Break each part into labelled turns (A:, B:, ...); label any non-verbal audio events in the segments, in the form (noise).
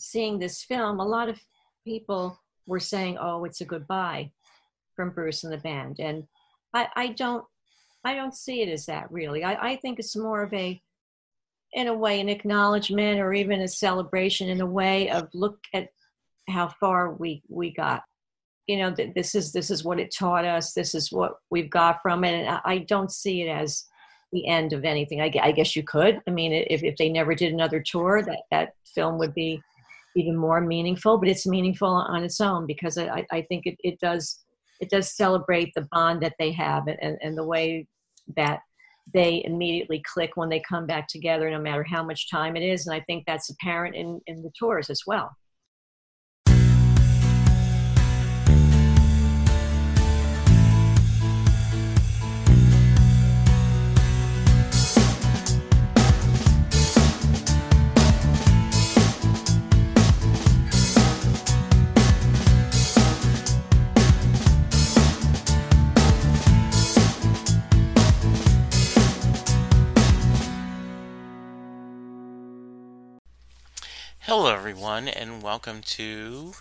A: seeing this film, a lot of people were saying, "Oh, it's a goodbye from Bruce and the band," and I, I don't, I don't see it as that really. I, I think it's more of a, in a way, an acknowledgement or even a celebration in a way of look at how far we we got. You know, th- this is this is what it taught us. This is what we've got from it, and I, I don't see it as the end of anything. I, I, guess you could. I mean, if, if they never did another tour, that, that film would be even more meaningful, but it's meaningful on its own because I, I think it, it does it does celebrate the bond that they have and, and the way that they immediately click when they come back together, no matter how much time it is. And I think that's apparent in, in the tours as well.
B: Hello, everyone, and welcome to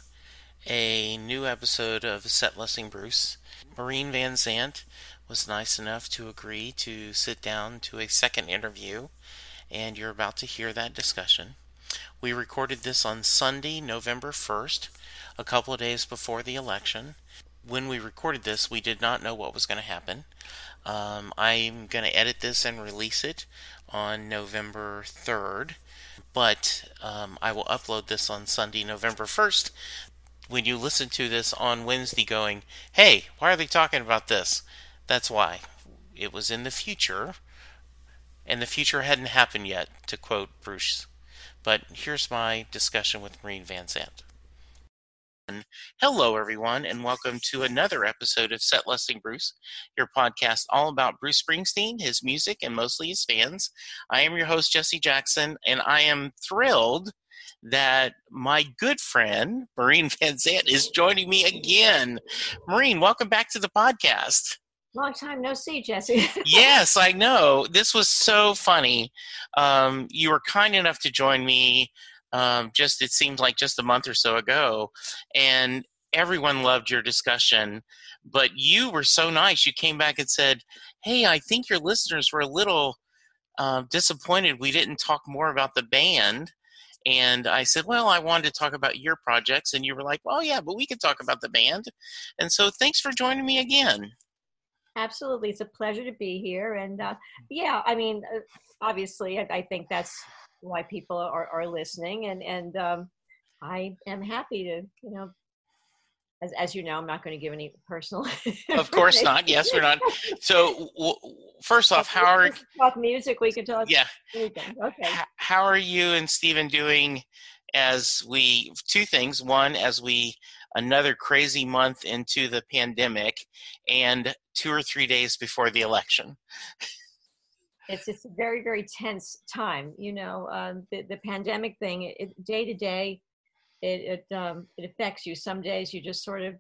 B: a new episode of Set Listing Bruce. Maureen Van Zandt was nice enough to agree to sit down to a second interview, and you're about to hear that discussion. We recorded this on Sunday, November 1st, a couple of days before the election. When we recorded this, we did not know what was going to happen. Um, I'm going to edit this and release it on November 3rd but um, I will upload this on Sunday, November 1st. When you listen to this on Wednesday, going, hey, why are they talking about this? That's why. It was in the future, and the future hadn't happened yet, to quote Bruce. But here's my discussion with Maureen Van Zandt. Hello, everyone, and welcome to another episode of Set Listing Bruce, your podcast all about Bruce Springsteen, his music, and mostly his fans. I am your host, Jesse Jackson, and I am thrilled that my good friend, Maureen (laughs) Van Zandt, is joining me again. Maureen, welcome back to the podcast.
A: Long time no see, Jesse. (laughs)
B: yes, I know. This was so funny. Um, you were kind enough to join me um, just it seemed like just a month or so ago, and everyone loved your discussion. But you were so nice. You came back and said, "Hey, I think your listeners were a little uh, disappointed we didn't talk more about the band." And I said, Well, I wanted to talk about your projects. And you were like, Well, yeah, but we could talk about the band. And so thanks for joining me again.
A: Absolutely. It's a pleasure to be here. And uh, yeah, I mean, uh, obviously, I, I, think that's why people are, are listening. And and um, i am happy to you know as, as you know i'm not going to give any personal (laughs)
B: of course not. Yes we're not. So w- first off how are
A: talk music we can talk
B: yeah.
A: anything.
B: okay. How are you and steven doing as we two things. One as we another crazy month into the pandemic and two or three days before the election (laughs)
A: it's it's a very very tense time you know um, the, the pandemic thing it, day to day it it, um, it affects you. Some days you just sort of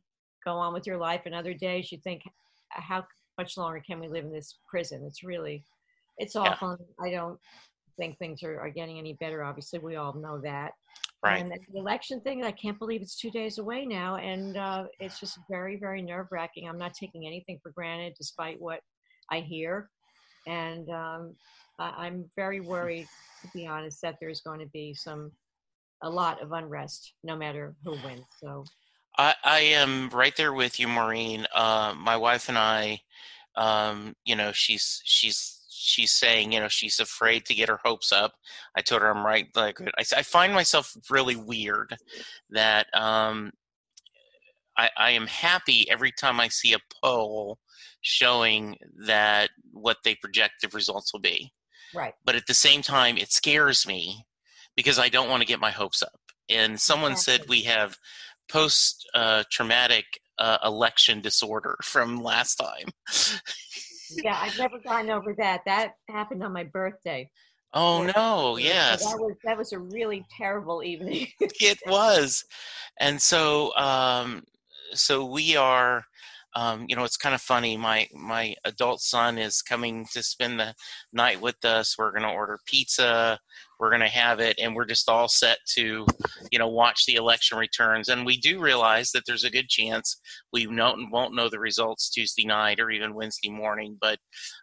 A: go on with your life and other days you think how much longer can we live in this prison? It's really it's awful yeah. i don't think things are, are getting any better obviously we all know that.
B: Right.
A: And the election thing i can't believe it's two days away now and uh, it's just very very nerve wracking i'm not taking anything for granted despite what i hear and um, I, am very worried, to be honest, that there's going to be some a lot of unrest, no matter who wins. So,
B: I, I am right there with you, Maureen. Uh, my wife and I, um, you know, she's she's she's saying, you know, she's afraid to get her hopes up. I told her I'm right. Like I, I find myself really weird that um, I, I am happy every time I see a poll showing that what they project the results will be.
A: Right.
B: But at the same time, it scares me because I don't want to get my hopes up. And someone exactly. said we have post uh, traumatic uh, election disorder from last time. (laughs)
A: yeah, I've never gotten over that. That happened on my birthday.
B: Oh no! Yes,
A: that was that was a really terrible evening.
B: it was, and so um, so we are um, you know, it's kind of funny. My my adult son is coming to spend the night with us. We're going to order pizza. we're going to have it, and we're just all set to, you know, watch the election returns. And we do realize that there's a good chance we won't won't know the results Tuesday night or even Wednesday morning, but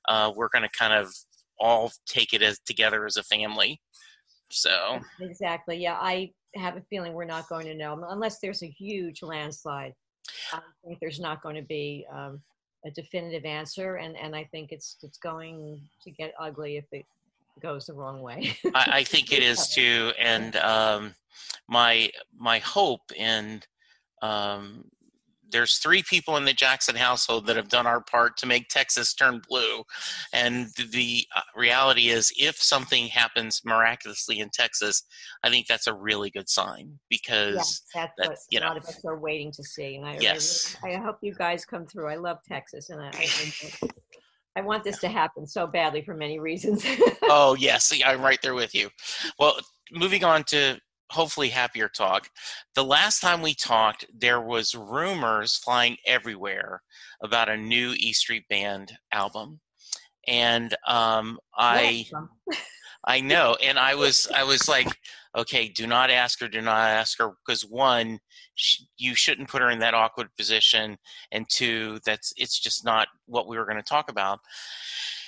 B: uh, we're going to kind of all take it as together as a family. So
A: exactly, yeah, I have a feeling we're not going to know unless there's a huge landslide. I think there's not going to be um, a definitive answer, and and I think it's it's going to get ugly if it goes the wrong way. (laughs)
B: I, I, think it is too, and um, my my hope and um, there's three people in the Jackson household that have done our part to make Texas turn blue. And the uh, reality is, if something happens miraculously in Texas, I think that's a really good sign because
A: yeah, that's, what you know, a lot of us are waiting to see. And I,
B: yes.
A: I, I hope you guys come through. I love Texas, and I, I, I want this to happen so badly for many reasons. (laughs)
B: oh yes, I'm right there with you. Well, moving on to hopefully happier talk. The last time we talked, there was rumors flying everywhere about a new E Street Band album, and um, I, I know, and I was, I was like, okay, do not ask her, do not ask her, because one, sh- you shouldn't put her in that awkward position, and two, that's it's just not what we were going to talk about.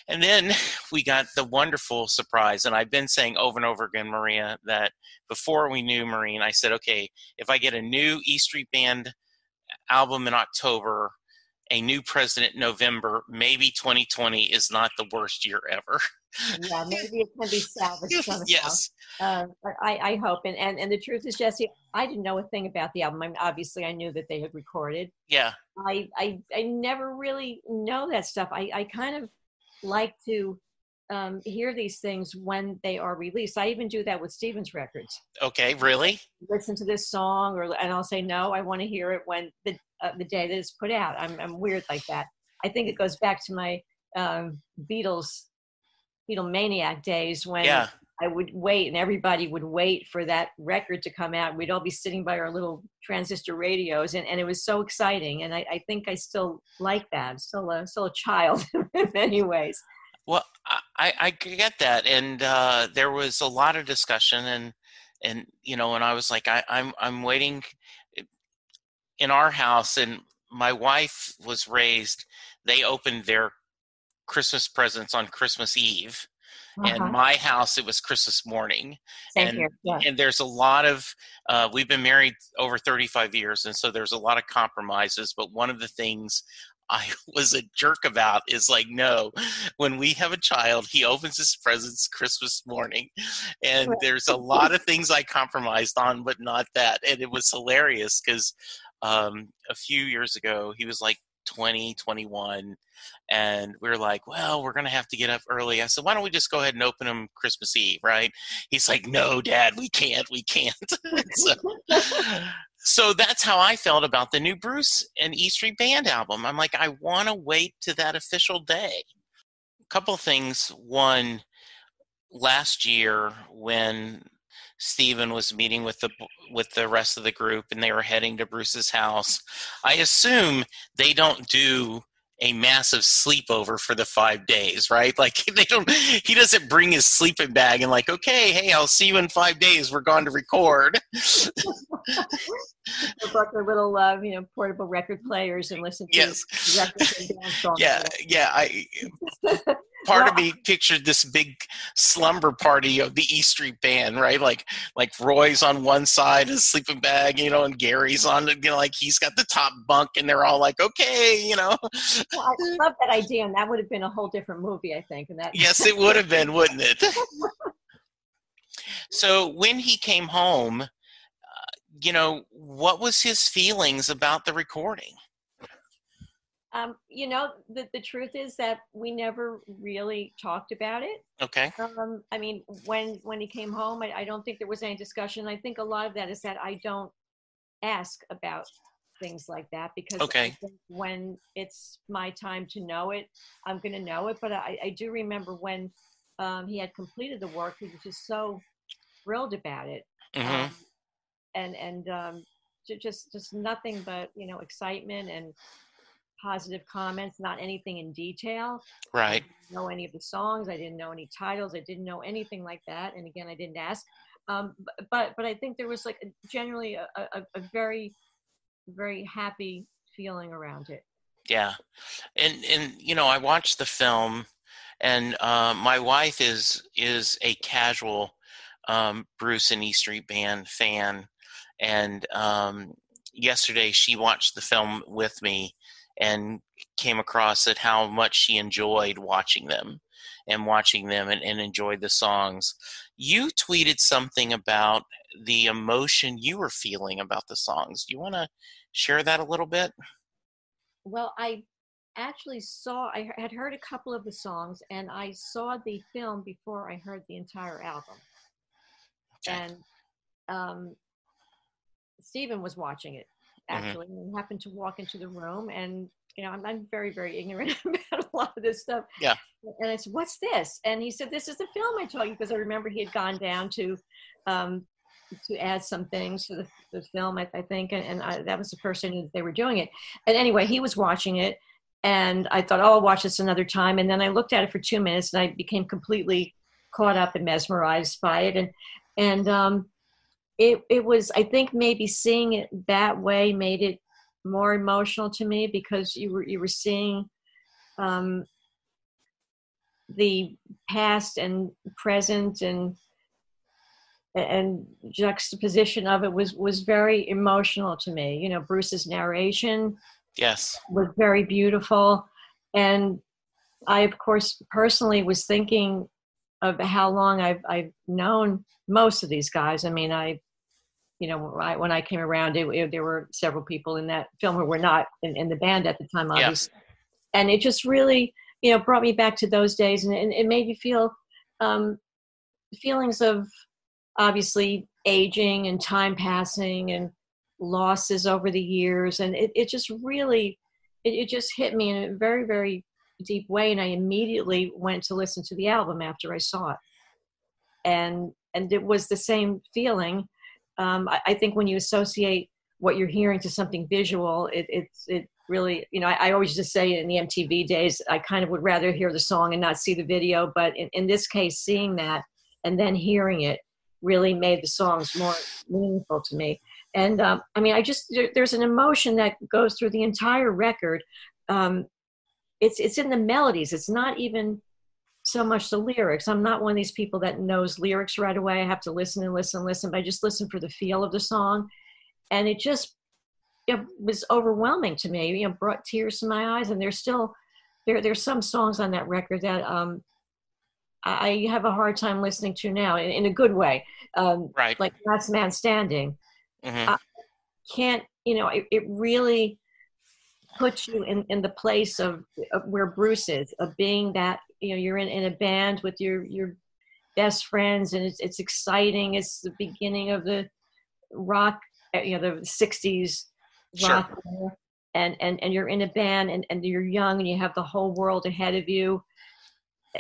B: And then (laughs) we got the wonderful surprise. And I've been saying over and over again, Maria, that before we knew Maureen, I said, okay, if I get a new E Street Band album in October, a new president in November, maybe 2020 is not the worst year ever.
A: yeah, maybe it can be salvaged (laughs) somehow.
B: yes.
A: Uh, I, I hope. And, and and the truth is, Jesse, I didn't know a thing about the album. I mean, obviously, I knew that they had recorded.
B: Yeah.
A: I I, I never really know that stuff. I, I kind of like to um, hear these things when they are released. I even do that with Stevens records.
B: Okay, really?
A: Listen to this song, or and I'll say no. I want to hear it when the uh, the day that it's put out. I'm I'm weird like that. I think it goes back to my um, Beatles Beatlemaniac days when
B: yeah.
A: I would wait and everybody would wait for that record to come out. We'd all be sitting by our little transistor radios and, and it was so exciting. And I, I think I still like that. I'm still a, still a child (laughs) in many ways.
B: Well, I, I get that. And uh, there was a lot of discussion and, and, you know, and I was like, I, I'm, I'm waiting in our house and my wife was raised, they opened their Christmas presents on Christmas Eve uh-huh. and my house it was christmas morning
A: Same
B: and,
A: here. Yeah.
B: and there's a lot of uh, we've been married over 35 years and so there's a lot of compromises but one of the things I (laughs) was a jerk about is like, no, when we have a child, he opens his presents Christmas morning. And there's a lot of things I compromised on, but not that. And it was hilarious because um, a few years ago, he was like 20, 21, and we are like, well, we're going to have to get up early. I said, why don't we just go ahead and open them Christmas Eve, right? He's like, no, Dad, we can't, we can't. (laughs) so, so that's how I felt about the new Bruce and E Street Band album. I'm like, I want to wait to that official day. A couple things. One, last year when Steven was meeting with the with the rest of the group and they were heading to Bruce's house, I assume they don't do a massive sleepover for the five days, right? (laughs) Like they don't, he doesn't bring his sleeping bag and like, okay, hey, I'll see you in five days. We're going to record. (laughs)
A: brought their little, uh, you know, portable record players and listen to
B: yes.
A: records and dance songs. (laughs)
B: Yeah, yeah. I part well, of me pictured this big slumber party of the E Street Band, right? Like like Roy's on one side, his sleeping bag, you know, and Gary's on, you know, like he's got the top bunk, and they're all like, okay, you know.
A: Well, I love that idea, and that would have been a whole different movie, I think. And that
B: yes, it would have been, wouldn't it? (laughs) so when he came home, uh, you know, what was his feelings about the recording?
A: Um, you know, the, the truth is that we never really talked about it.
B: Okay.
A: Um, I mean, when when he came home, I, I don't think there was any discussion. I think a lot of that is that I don't ask about things like that because
B: okay.
A: when it's my time to know it, I'm going to know it. But I, I do remember when um, he had completed the work, he was just so thrilled about it,
B: mm-hmm. um,
A: and and um, just just nothing but you know excitement and positive comments, not anything in detail.
B: Right.
A: know any of the songs. I didn't know any titles. I didn't know anything like that. And again, I didn't ask. Um, but but I think there was like generally a, a, a very very happy feeling around it.
B: Yeah, and and you know I watched the film, and uh, my wife is is a casual um, Bruce and E Street Band fan, and um, yesterday she watched the film with me and came across it how much she enjoyed watching them and watching them and, and enjoyed the songs. You tweeted something about the emotion you were feeling about the songs. Do you want to share that a little bit?
A: Well, I actually saw, I had heard a couple of the songs and I saw the film before I heard the entire album. Okay. And um, Steven was watching it. Actually mm-hmm. and happened to walk into the room and you know I'm, I'm very very ignorant (laughs) about a lot of this stuff.
B: Yeah.
A: And i said what's this? And he said this is the film i told you because i remember he had gone down to um, to add some things to the, the film I, I think and, and I, that was the first thing that they were doing it. And anyway he was watching it and i thought oh i'll watch this another time. And then i looked at it for two minutes and i became completely caught up and mesmerized by it. And and um, it it was I think maybe seeing it that way made it more emotional to me because you were you were seeing um, the past and present and and juxtaposition of it was was very emotional to me. You know bruce's narration
B: yes.
A: was very beautiful. And i of course personally was thinking of how long i've i've known most of these guys. I mean i you know, I, when I came around, it, it, there were several people in that film who were not in, in the band at the time, obviously. Yeah. And it just really, you know, brought me back to those days, and, and it made me feel um, feelings of obviously aging and time passing and losses over the years, and it, it just really, it, it just hit me in a very, very deep way, and I immediately went to listen to the album after I saw it, and and it was the same feeling um, I, I, think when you associate what you're hearing to something visual, it, it's it really you know I, I, always just say in the MTV days I kind of would rather hear the song and not see the video, but in, in this case, seeing that and then hearing it really made the songs more meaningful to me. And um, I mean, I just there, there's an emotion that goes through the entire record. Um, it's it's in the melodies. It's not even so much the lyrics. I'm not one of these people that knows lyrics right away. I have to listen and listen and listen, but I just listen for the feel of the song. And it just it was overwhelming to me. You know, brought tears to my eyes. And there's still there there's some songs on that record that um I have a hard time listening to now in, in a good way. Um,
B: right.
A: Like Last Man Standing. Mm-hmm. I can't, you know, it, it really puts you in, in the place of, of where Bruce is, of being that you know you're in, in a band with your your best friends and it's it's exciting. It's the beginning of the rock uh, you know the 60s rock
B: sure.
A: and and and you're in a band and, and you're young and you have the whole world ahead of you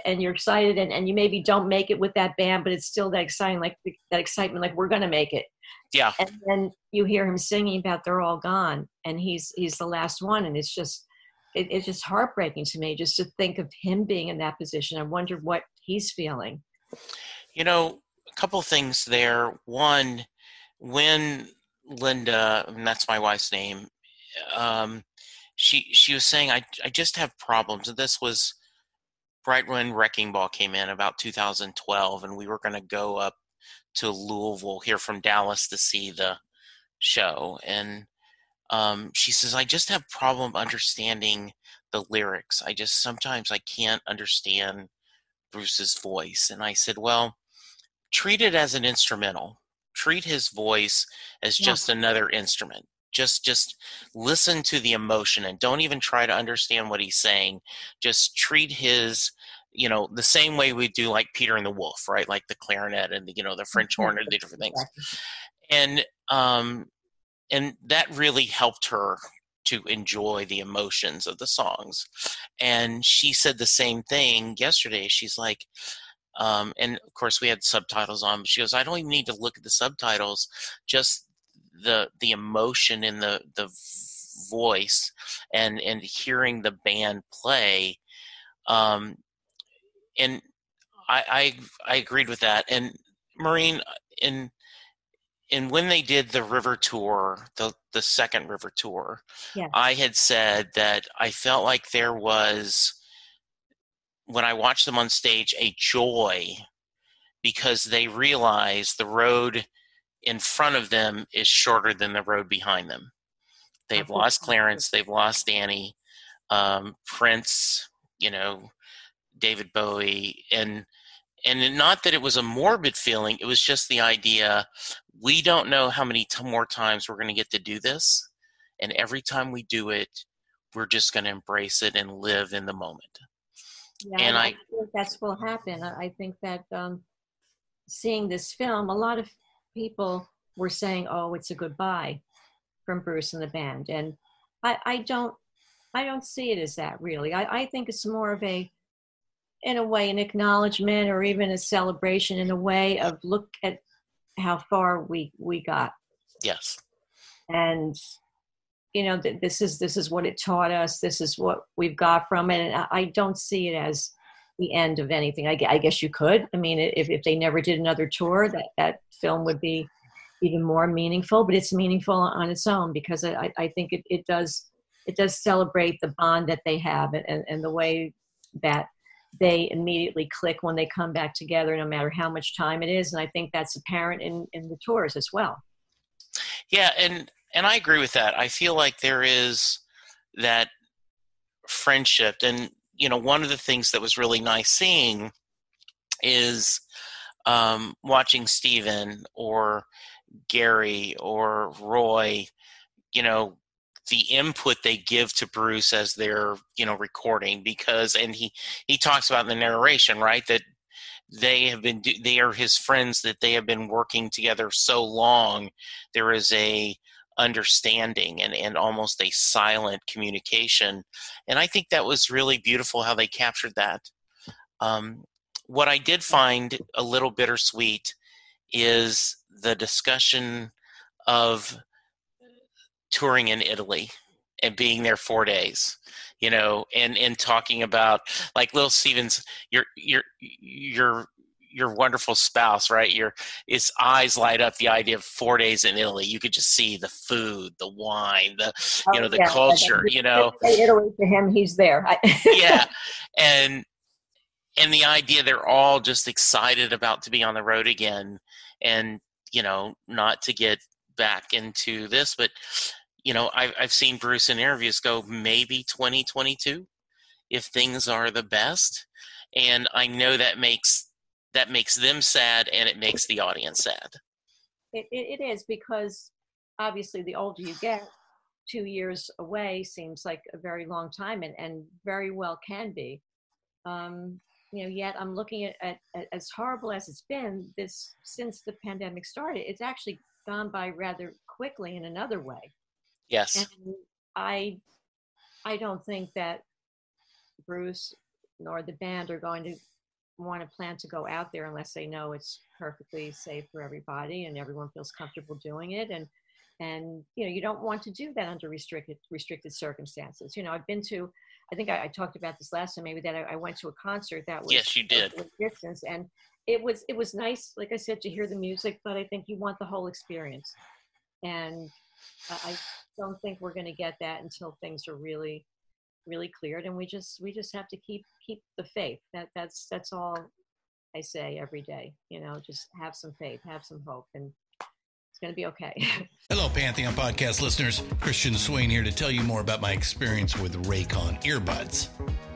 A: and you're excited and, and you maybe don't make it with that band but it's still that exciting like that excitement like we're gonna make it.
B: Yeah.
A: And then you hear him singing about they're all gone and he's he's the last one and it's just it, it's just heartbreaking to me just to think of him being in that position. I wonder what he's feeling.
B: You know, a couple things there. One, when Linda, and that's my wife's name, um, she she was saying, I I just have problems. This was right when Wrecking Ball came in, about 2012, and we were going to go up to Louisville here from Dallas to see the show, and um, she says i just have problem understanding the lyrics. I just sometimes i can't understand bruce's voice. And i said well treat it as an instrumental. Treat his voice as yeah. just another instrument. Just just listen to the emotion and don't even try to understand what he's saying. Just treat his you know the same way we do like peter and the wolf right? Like the clarinet and the you know the french (laughs) horn and the different things. And um and that really helped her to enjoy the emotions of the songs. And she said the same thing yesterday. She's like, um, and of course we had subtitles on, but she goes, I don't even need to look at the subtitles, just the the emotion in the the voice and and hearing the band play um and i i, I agreed with that and Maureen in and when they did the river tour the the second river tour
A: Yes.
B: i had said that i felt like there was when i watched them on stage a joy because they realize the road in front of them is shorter than the road behind them they've lost clarence they've lost danny um, prince you know david bowie and and not that it was a morbid feeling it was just the idea we don't know how many t- more times we're going to get to do this and every time we do it we're just going to embrace it and live in the moment
A: Yeah,
B: And
A: I,
B: I-
A: think that's will happen. I think that um, seeing this film, a lot of people were saying, "Oh, it's a goodbye from Bruce and the band," and I, I don't, I don't see it as that really. I, I think it's more of a, in a way, an acknowledgement or even a celebration in a way of look at how far we we got.
B: Yes.
A: And you know th- this is this is what it taught us. This is what we've got from it. And i, I don't see it as the end of anything. I, I guess you could. I mean if, if they never did another tour that that film would be even more meaningful but it's meaningful on its own because i, I think it, it does it does celebrate the bond that they have and, and, and the way that they immediately click when they come back together no matter how much time it is and i think that's apparent in, in the tours as well
B: Yeah, and and I agree with that. I feel like there is that friendship, and you know, one of the things that was really nice seeing is um, watching Steven or Gary or Roy. You know, the input they give to Bruce as they're you know recording because, and he he talks about in the narration right that they have been they are his friends that they have been working together so long there is a understanding and, and almost a silent communication. And i think that was really beautiful how they captured that. Um, what i did find a little bittersweet is the discussion of touring in italy and being there four days you know and and talking about like little stevens your your your your wonderful spouse right? Your his eyes light up the idea of four days in italy. You could just see the food the wine the you oh, know the
A: Oh, Yeah,
B: culture you know?
A: Italy to him, he's there.
B: Yeah. (laughs) And and the idea they're all just excited about to be on the road again and you know not to get back into this but you know i've, I've seen bruce in interviews go maybe 2022 if things are the best and i know that makes that makes them sad and it makes the audience sad
A: It, it, it is because obviously the older you get, two years away seems like a very long time and, and very well can be. Um, you know, yet I'm looking at, at, at as horrible as it's been this since the pandemic started, it's actually gone by rather quickly in another way.
B: Yes
A: And I, I don't think that Bruce nor the band are going to want to plan to go out there unless they know it's perfectly safe for everybody and everyone feels comfortable doing it. And and you know you don't want to do that under restricted restricted circumstances. You know, I've been to. I think I, I talked about this last time. Maybe that I, I went to a concert that was
B: yes you did
A: with distance and it was it was nice like i said to hear the music but i think you want the whole experience and i don't think we're going to get that until things are really really cleared and we just we just have to keep keep the faith that that's that's all i say every day you know just have some faith have some hope and it's going to be okay (laughs)
C: Hello, Pantheon podcast listeners. Christian Swain here to tell you more about my experience with Raycon earbuds.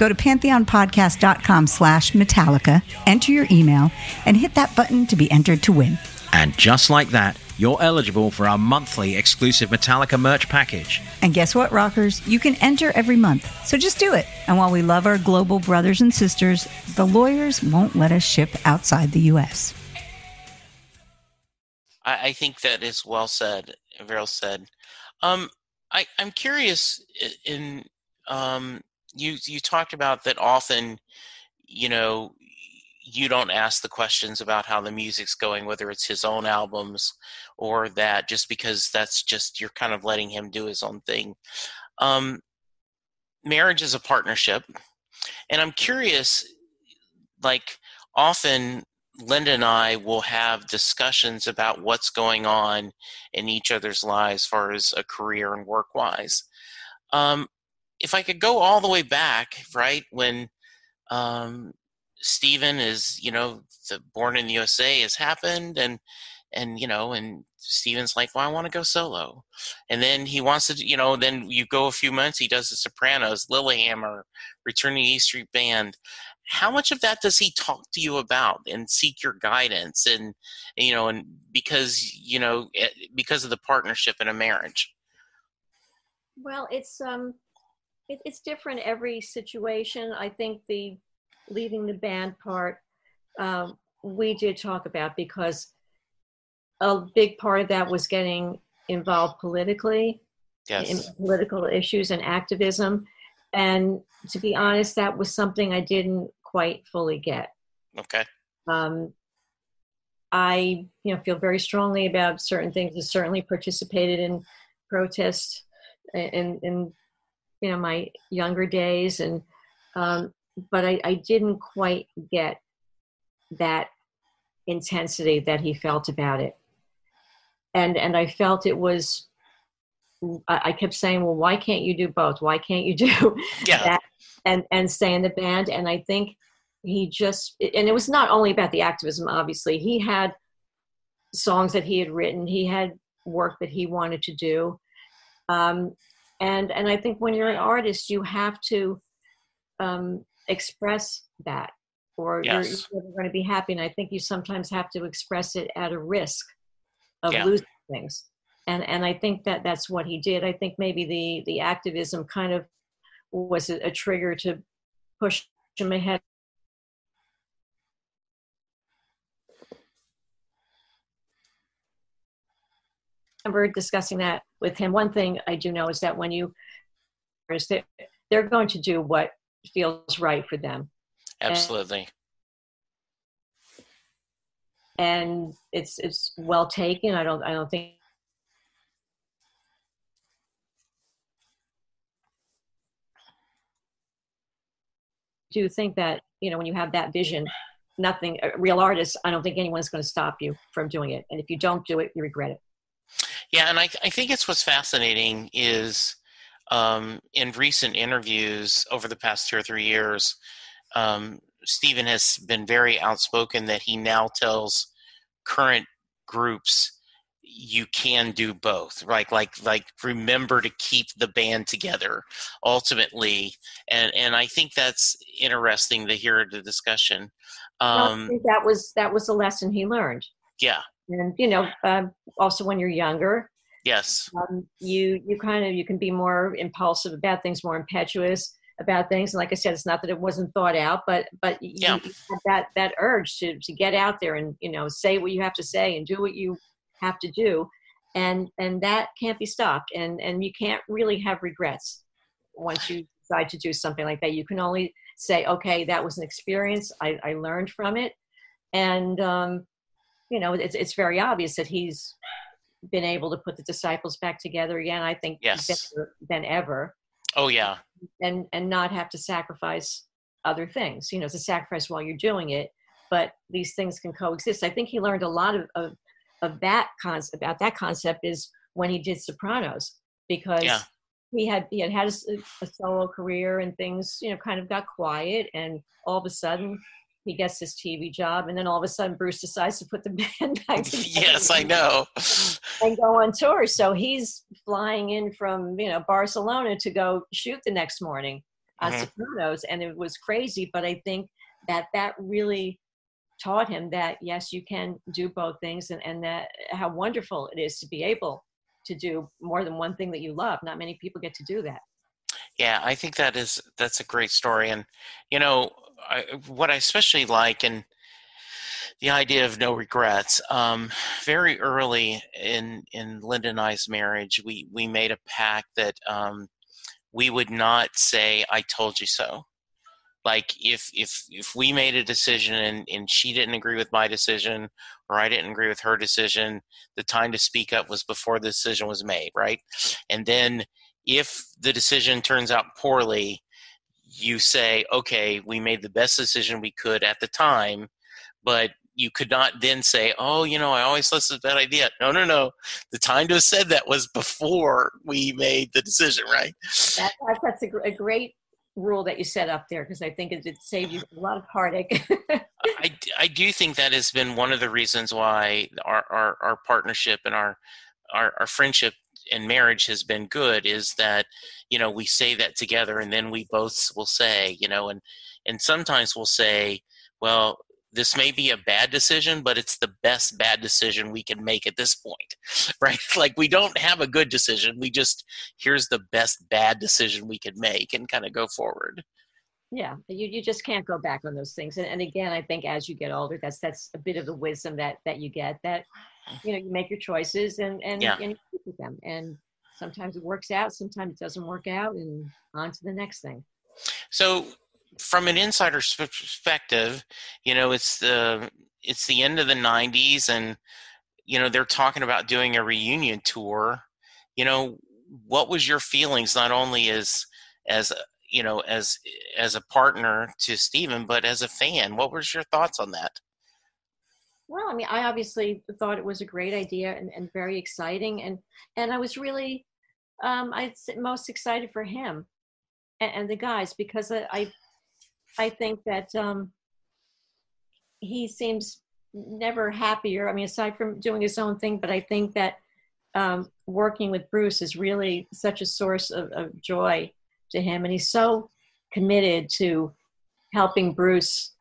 D: Go to pantheonpodcast.com slash Metallica, enter your email, and hit that button to be entered to win.
E: And just like that, you're eligible for our monthly exclusive Metallica merch package.
D: And guess what, rockers? You can enter every month. So just do it. And while we love our global brothers and sisters, the lawyers won't let us ship outside the U.S.
B: I, I think that is well said, well said. Um, I, I'm curious in um, you you talked about that often, you know, you don't ask the questions about how the music's going, whether it's his own albums or that, just because that's just you're kind of letting him do his own thing. Um, marriage is a partnership, and I'm curious, like often Linda and I will have discussions about what's going on in each other's lives as far as a career and work wise. Um, if I could go all the way back, right, when um, Steven is, you know, the Born in the USA has happened and, and, you know, and Steven's like, well, I want to go solo. And then he wants to, you know, then you go a few months, he does The Sopranos, Lilyhammer, Returning to East Street Band how much of that does he talk to you about and seek your guidance and you know and because you know eh, because of the partnership in a marriage
A: well it's um it, it's different every situation i think the leaving the band part um, we did talk about because a big part of that was getting involved politically
B: yes.
A: in political issues and activism and to be honest that was something i didn't quite fully get.
B: Okay.
A: Um, I, you know, feel very strongly about certain things. I certainly participated in protests in, in, you know, my younger days, and um, but I, I didn't quite get that intensity that he felt about it, and and I felt it was. I kept saying, "Well, why can't you do both? Why can't you do (laughs)
B: yeah.
A: that and and stay in the band and i think he just and it was not only about the activism obviously he had songs that he had written he had work that he wanted to do um, and and i think when you're an artist you have to um, express that or
B: yes.
A: you're, you're going to be happy and i think you sometimes have to express it at a risk of
B: Yeah.
A: losing things and and i think that that's what he did i think maybe the the activism kind of was a, a trigger to push him ahead remember discussing that with him. One thing I do know is that when you They're, they're going to do what feels right for them.
B: Absolutely.
A: And, and it's it's well taken. I don't I don't think do think that you know when you have that vision nothing a real artist i don't think anyone's going to stop you from doing it and if you don't do it you regret it
B: Yeah, and I, I think it's what's fascinating is um, in recent interviews over the past two or three years, um, Steven has been very outspoken that he now tells current groups you can do both like like like remember to keep the band together ultimately and and i think that's interesting to hear the discussion.
A: Well, I
B: um
A: think that was that was a lesson he learned.
B: Yeah
A: and you know um, also when you're younger
B: yes.
A: um, you you kind of you can be more impulsive about things more impetuous about things. And like i said it's not that it wasn't thought out but but you,
B: Yeah.
A: you have that that urge to to get out there and you know say what you have to say and do what you have to do. And and that can't be stopped. And and you can't really have regrets once you decide to do something like that. You can only say okay that was an experience. I, I learned from it. And um you know it's, it's very obvious that he's been able to put the disciples back together again i think
B: Yes.
A: better than ever
B: oh yeah
A: and and not have to sacrifice other things you know it's a sacrifice while you're doing it but these things can coexist i think he learned a lot of of, of that concept about that concept is when he did sopranos because
B: Yeah.
A: he had he had had a, a solo career and things you know kind of got quiet and all of a sudden he gets his tv job and then all of a sudden bruce decides to put the (laughs) band back together (laughs)
B: yes i know
A: and go on tour. So he's flying in from you know Barcelona to go shoot the next morning on
B: Mhm.
A: Sopranos, and it was crazy. But I think that that really taught him that yes, you can do both things, and and that how wonderful it is to be able to do more than one thing that you love. Not many people get to do that.
B: Yeah, I think that is that's a great story, and you know I, what I especially like and the idea of no regrets. Um, very early in in Linda and I's marriage, we we made a pact that um, we would not say "I told you so." Like if if if we made a decision and and she didn't agree with my decision or I didn't agree with her decision, the time to speak up was before the decision was made, right? And then if the decision turns out poorly, you say, okay, we made the best decision we could at the time, but you could not then say, oh, you know, I always thought this was a bad idea. No, no, no. The time to have said that was before we made the decision, right?
A: That, that that's a, gr- a great rule that you set up there because I think it did save you a lot of heartache.
B: I, I do think that has been one of the reasons why our, our, our partnership and our, our, our friendship and marriage has been good is that, you know, we say that together and then we both will say, you know, and, and sometimes we'll say, well, this may be a bad decision, but it's the best bad decision we can make at this point, (laughs) right? Like we don't have a good decision. We just, here's the best bad decision we can make and kind of go forward.
A: yeah you, you just can't go back on those things and, and again i think as you get older that's that's a bit of the wisdom that that you get that you know you make your choices and and,
B: Yeah.
A: and you them and sometimes it works out sometimes it doesn't work out and on to the next thing
B: So, from an insider's perspective, you know, it's the it's the end of the '90s, and you know they're talking about doing a reunion tour. You know, what was your feelings not only as as you know as as a partner to Steven, but as a fan? What was your thoughts on that?
A: Well i mean i obviously thought it was a great idea and, and very exciting and and i was really um i most excited for him and, and the guys because I, I i think that um he seems never happier i mean aside from doing his own thing but i think that um working with bruce is really such a source of, of joy to him and he's so committed to helping bruce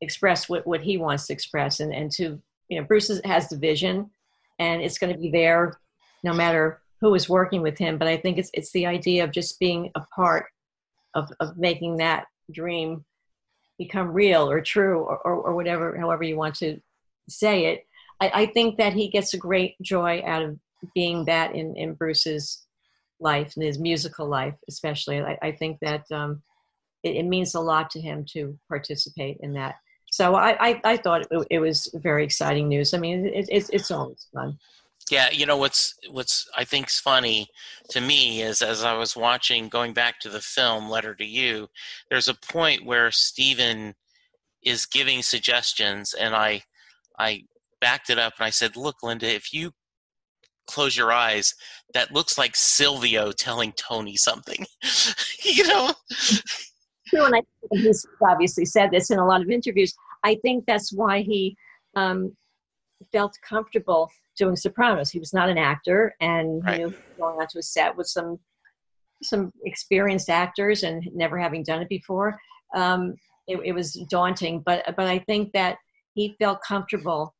A: express what, what he wants to express and, and to you know bruce has the vision and it's going to be there no matter who is working with him but i think it's it's the idea of just being a part of, of making that dream become real or true or, or, or whatever however you want to say it I, I think that he gets a great joy out of being that in, in bruce's life and his musical life, especially. I, I think that um, it, it, means a lot to him to participate in that. So I, I, I thought it, it, was very exciting news. I mean, it, it's it's always fun.
B: Yeah, you know what's what's I think's funny to me is as I was watching, going back to the film Letter to You, there's a point where Steven is giving suggestions, and I I backed it up and I said, "Look, Linda, if you close your eyes, that looks like Silvio telling Tony something." (laughs) you know.
A: True, and I he's obviously said this in a lot of interviews. I think that's why he um, felt comfortable doing Sopranos. He was not an actor, and right. he knew going onto a set with some some experienced actors and never having done it before. Um, it, it, was daunting, but but I think that he felt comfortable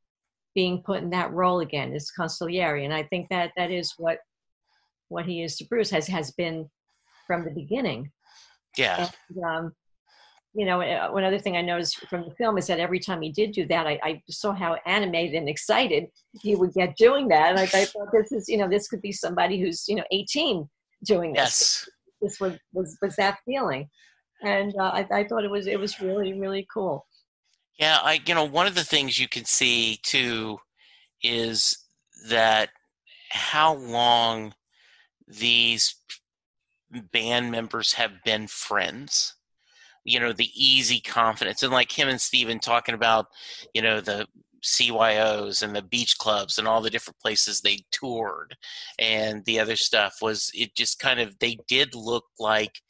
A: being put in that role again as consigliere, and I think that that is what what he is to Bruce has has been from the beginning.
B: Yeah.
A: And, um, you know, uh, one other thing I noticed from the film is that every time he did do that, I, I saw how animated and excited he would get doing that. And I, I, thought this is, you know, this could be somebody who's, you know, 18 doing this.
B: Yes.
A: This was, was, was that feeling. And uh, I, I thought it was, it was really, really cool.
B: Yeah. I, you know, one of the things you can see too is that how long these band members have been friends. You know the easy confidence and like him and Steven talking about you know the CYOs and the beach clubs and all the different places they toured and the other stuff was it just kind of they did look like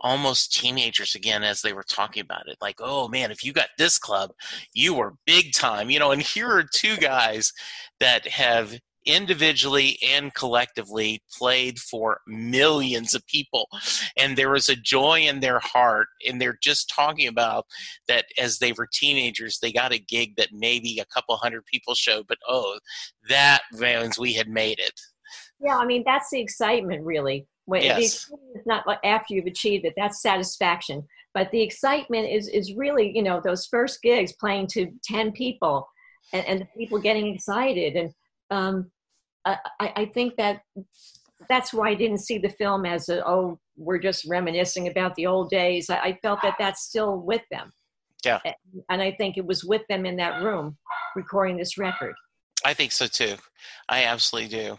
B: almost teenagers again as they were talking about it. Like oh man if you got this club you were big time you know and here are two guys that have individually and collectively played for millions of people. And there was a joy in their heart and they're just talking about that as they were teenagers they got a gig that maybe a couple hundred people showed but oh that means we had made it.
A: Yeah i mean that's the excitement really. When
B: yes.
A: it's not after you've achieved it that's satisfaction. But the excitement is is really you know those first gigs playing to 10 people and, and people getting excited. And um, I, I think that that's why I didn't see the film as a, oh, we're just reminiscing about the old days. I, I felt that that's still with them.
B: Yeah.
A: And I think it was with them in that room recording this record.
B: I think so too. I absolutely do.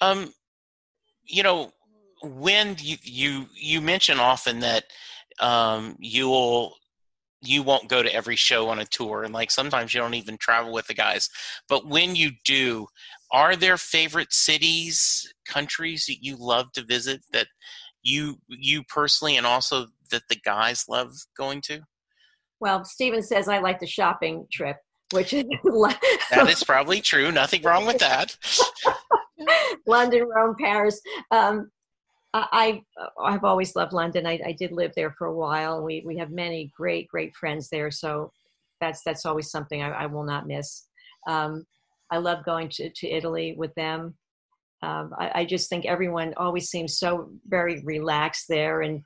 B: Um, you know, when you you you mention often that um, you'll you won't go to every show on a tour and like sometimes you don't even travel with the guys but when you do are there favorite cities countries that you love to visit that you you personally and also that the guys love going to
A: well steven says i like the shopping trip which is (laughs)
B: that is probably true nothing wrong with that (laughs)
A: london rome paris um, I I've always loved London. I, I, did live there for a while. We we have many great great friends there, so that's that's always something I, I will not miss. Um, I love going to, to Italy with them. Um, I, I, just think everyone always seems so very relaxed there and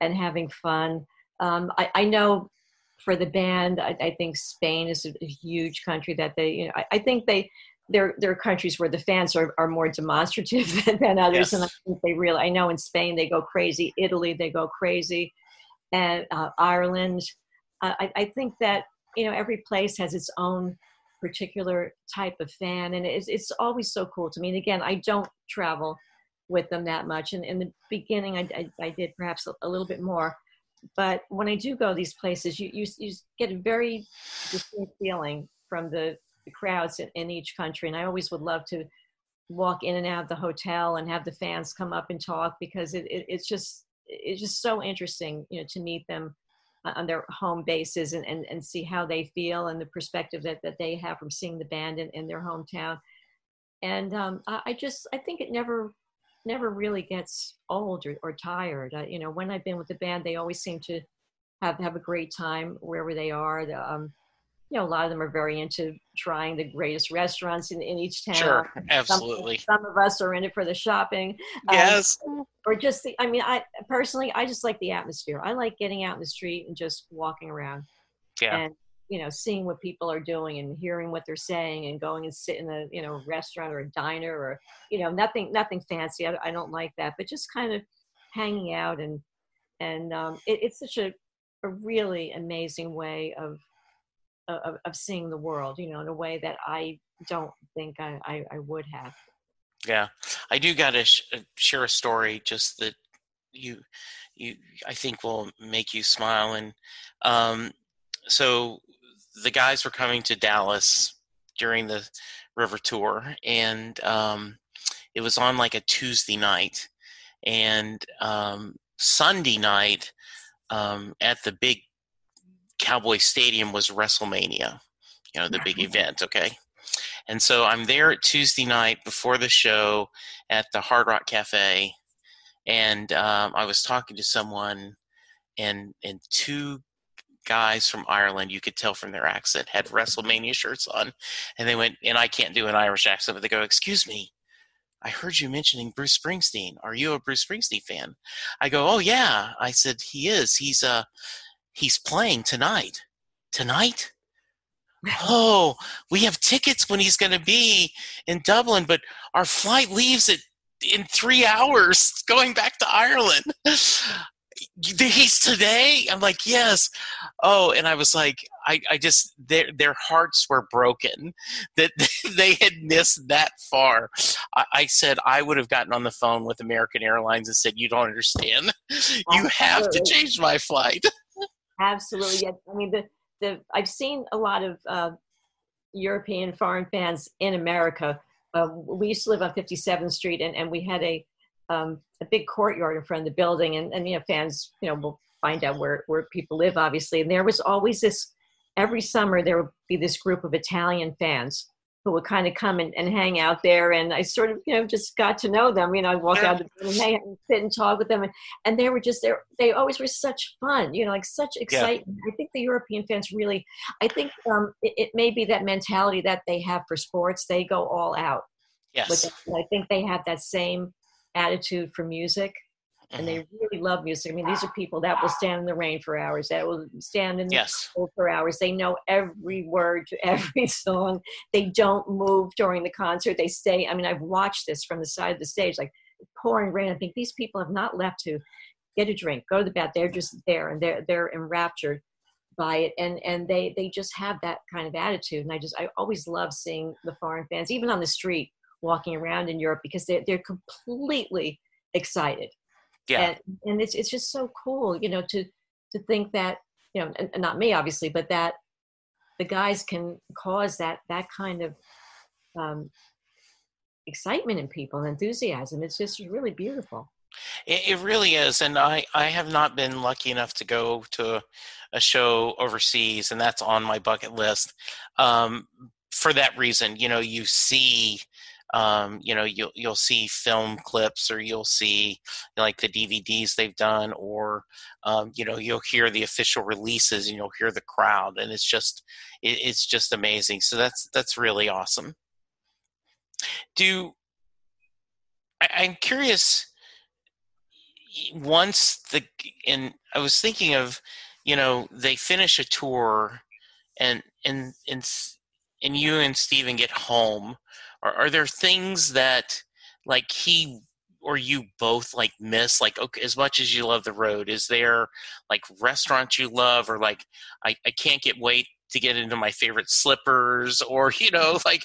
A: and having fun. Um, I, I, know for the band, I, I think Spain is a, huge country that they, you know, I, think they there there are countries where the fans are, are more demonstrative (laughs) than, than others, yes. and I think they really. I know in Spain they go crazy, Italy they go crazy, and uh, Ireland. Uh, I, I think that you know every place has its own particular type of fan, and it's it's always so cool to me. And again, I don't travel with them that much, and in the beginning, I I, I did perhaps a, little bit more. But when I do go these places, you, you, you get a very distinct feeling from the crowds in, in each country. And I always would love to walk in and out of the hotel and have the fans come up and talk because it, it, it's just it's just so interesting you know to meet them on their home bases and, and, and see how they feel and the perspective that, that they have from seeing the band in, in their hometown. And um, I, just i think it never never really gets old or, or tired. I, you know when i've been with the band they always seem to have have a great time wherever they are. The, um, you know, a lot of them are very into trying the greatest restaurants in, in each town.
B: Sure, absolutely.
A: Some, some of us are in it for the shopping.
B: Um, yes.
A: Um, or just the, I mean, I personally, I just like the atmosphere. I like getting out in the street and just walking around.
B: Yeah.
A: And you know, seeing what people are doing and hearing what they're saying and going and sit in a, you know, restaurant or a diner or, you know, nothing, nothing fancy. I, I don't like that, but just kind of hanging out and, and um, it, it's such a, a really amazing way of, of, of seeing the world, you know, in a way that I don't think I, I, I would have.
B: Yeah, I do got to sh- uh, share a story just that you you I think will make you smile. And um, so the guys were coming to Dallas during the river tour, and um, it was on like a Tuesday night, and um, Sunday night um, at the big Cowboy Stadium was WrestleMania. You know the big event. Okay. And so I'm there at Tuesday night before the show at the Hard Rock Cafe, and um, I was talking to someone, and and two guys from Ireland, you could tell from their accent, had WrestleMania shirts on, and they went, and I can't do an Irish accent, but they go, "Excuse me." I heard you mentioning Bruce Springsteen. Are you a Bruce Springsteen fan? I go, "Oh yeah." I said, "He is. He's uh he's playing tonight." Tonight? oh, we have tickets when he's going to be in Dublin, but our flight leaves at in three hours (laughs) going back to Ireland. He's today. I'm like, yes. Oh, and I was like, I, I just their their hearts were broken (laughs) that (laughs) they had missed that far. I, I said I would have gotten on the phone with American Airlines and said, "You don't understand. Oh, you have to change my flight."
A: Absolutely. I mean, the the I've seen a lot of uh, European foreign fans in America. Uh, we used to live on 57th Street, and, and we had a um, a big courtyard in front of the building, and, and you know fans you know will find out where where people live, obviously. And there was always this every summer there would be this group of Italian fans who would kind of come and, and hang out there. And I sort of, you know, just got to know them. You know, I'd walk out the and hang and sit and talk with them. And, and they were just there. They always were such fun, you know, like such excitement. Yeah. I think the European fans really, I think um, it, it, may be that mentality that they have for sports. They go all out.
B: Yes.
A: But I think they have that same attitude for music and they
B: Mm-hmm.
A: really love music. I mean, these are people that will stand in the rain for hours, that will stand in the
B: Yes.
A: cold for hours. They know every word to (laughs) every song. They don't move during the concert. They stay. I mean, I've watched this from the side of the stage, like pouring rain. I think these people have not left to get a drink, go to the bath. They're just there and they're they're enraptured by it and and they they just have that kind of attitude and i just i always love seeing the foreign fans even on the street walking around in europe because they're, they're completely excited
B: Yeah.
A: and, and it's it's just so cool you know to to think that you know and, and not me obviously but that the guys can cause that that kind of um, excitement in people and enthusiasm it's just really beautiful
B: It, it really is, and I, I have not been lucky enough to go to a show overseas, and that's on my bucket list. Um, for that reason, you know, you see, um, you know, you'll you'll see film clips, or you'll see like the DVDs they've done, or um, you know, you'll hear the official releases, and you'll hear the crowd, and it's just, it, it's just amazing. So that's that's really awesome. Do I, I'm curious once the and I was thinking of you know they finish a tour and and and and you and Steven get home are, are there things that like he or you both like miss like okay as much as you love the road is there like restaurants you love or like I, I can't get wait to get into my favorite slippers or you know like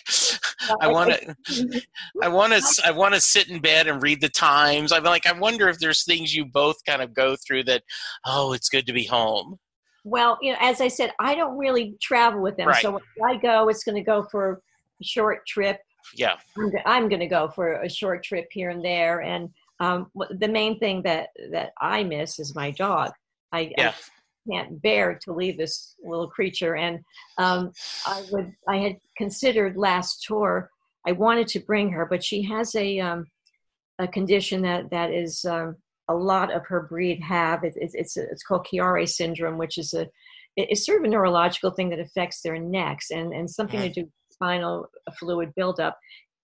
B: I want to mm-hmm. I want to I want to sit in bed and read the Times. I'm like I wonder if there's things you both kind of go through that oh it's good to be home.
A: Well, you know, as I said, I don't really travel with them.
B: Right.
A: So when I go, it's going to go for a short trip.
B: Yeah.
A: I'm, I'm going to go for a short trip here and there. And um, the main thing that that I miss is my dog. I,
B: Yeah.
A: I can't bear to leave this little creature. And um, I would, I had considered last tour. I wanted to bring her, but she has a um, a condition that that is um, a lot of her breed have. It, it's it's it's called Chiari syndrome, which is a it's sort of a neurological thing that affects their necks and and something to do spinal fluid buildup.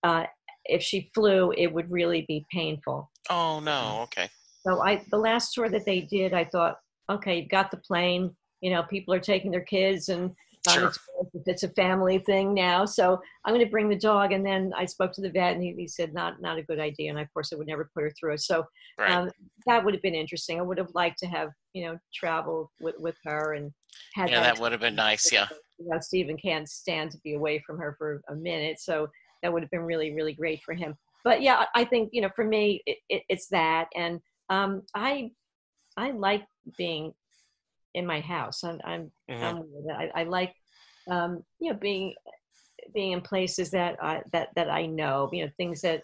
A: Uh, if she flew, it would really be painful.
B: Oh no. Okay.
A: So I the last tour that they did, I thought, okay, you've got the plane. You know, people are taking their kids and
B: Sure.
A: it's, it's a family thing now. So I'm going to bring the dog. And then I spoke to the vet, and he, he said not not a good idea. And of course, I would never put her through it. So
B: Right.
A: um, that would have been interesting. I would have liked to have you know traveled with with her and had
B: yeah, that would have been nice. Yeah.
A: You know, Steven can't stand to be away from her for a minute, so that would have been really, really great for him. But yeah, I think you know, for me, it, it, it's that, and um, I, I like being in my house. I'm, I'm,
B: Mhm.
A: I'm. I, I like, um, you know, being, being in places that I that that I know. You know, things that,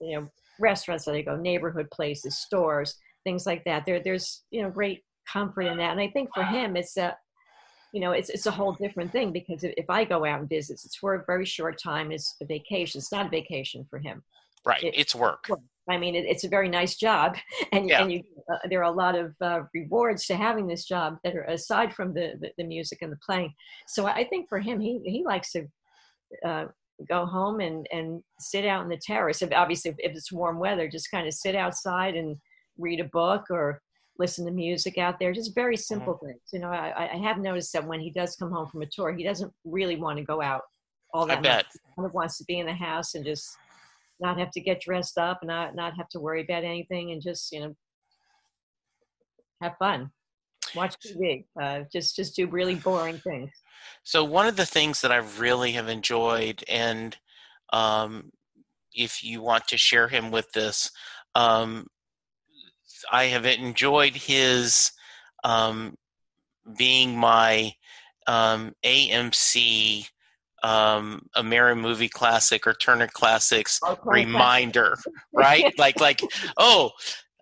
A: you know, restaurants that I go, neighborhood places, stores, things like that. There, there's you know, great comfort in that, and I think for him, it's that you know, it's it's a whole different thing because if if I go out and visit, it's for a very short time. It's a vacation. It's not a vacation for him.
B: Right.
A: it-
B: It's work.
A: I mean, it, it's a very nice job, (laughs) and
B: Yeah.
A: and you, uh, there are a lot of uh, rewards to having this job that are aside from the, the the music and the playing. So I think for him, he he likes to uh, go home and and sit out on the terrace. If, obviously, if it's warm weather, just kind of sit outside and read a book or listen to music out there. Just very simple things. You know, I, I have noticed that when he does come home from a tour, he doesn't really want to go out all
B: I
A: that
B: bet.
A: much. He kind of wants to be in the house and just not have to get dressed up and not not have to worry about anything and just you know have fun watch tv uh, just just do really boring things
B: So one of the things that I really have enjoyed, and um, if you want to share him with this, um, I have enjoyed his um, being my um, AMC um, American Movie Classic or Turner Classics reminder, right? (laughs) like, like, oh,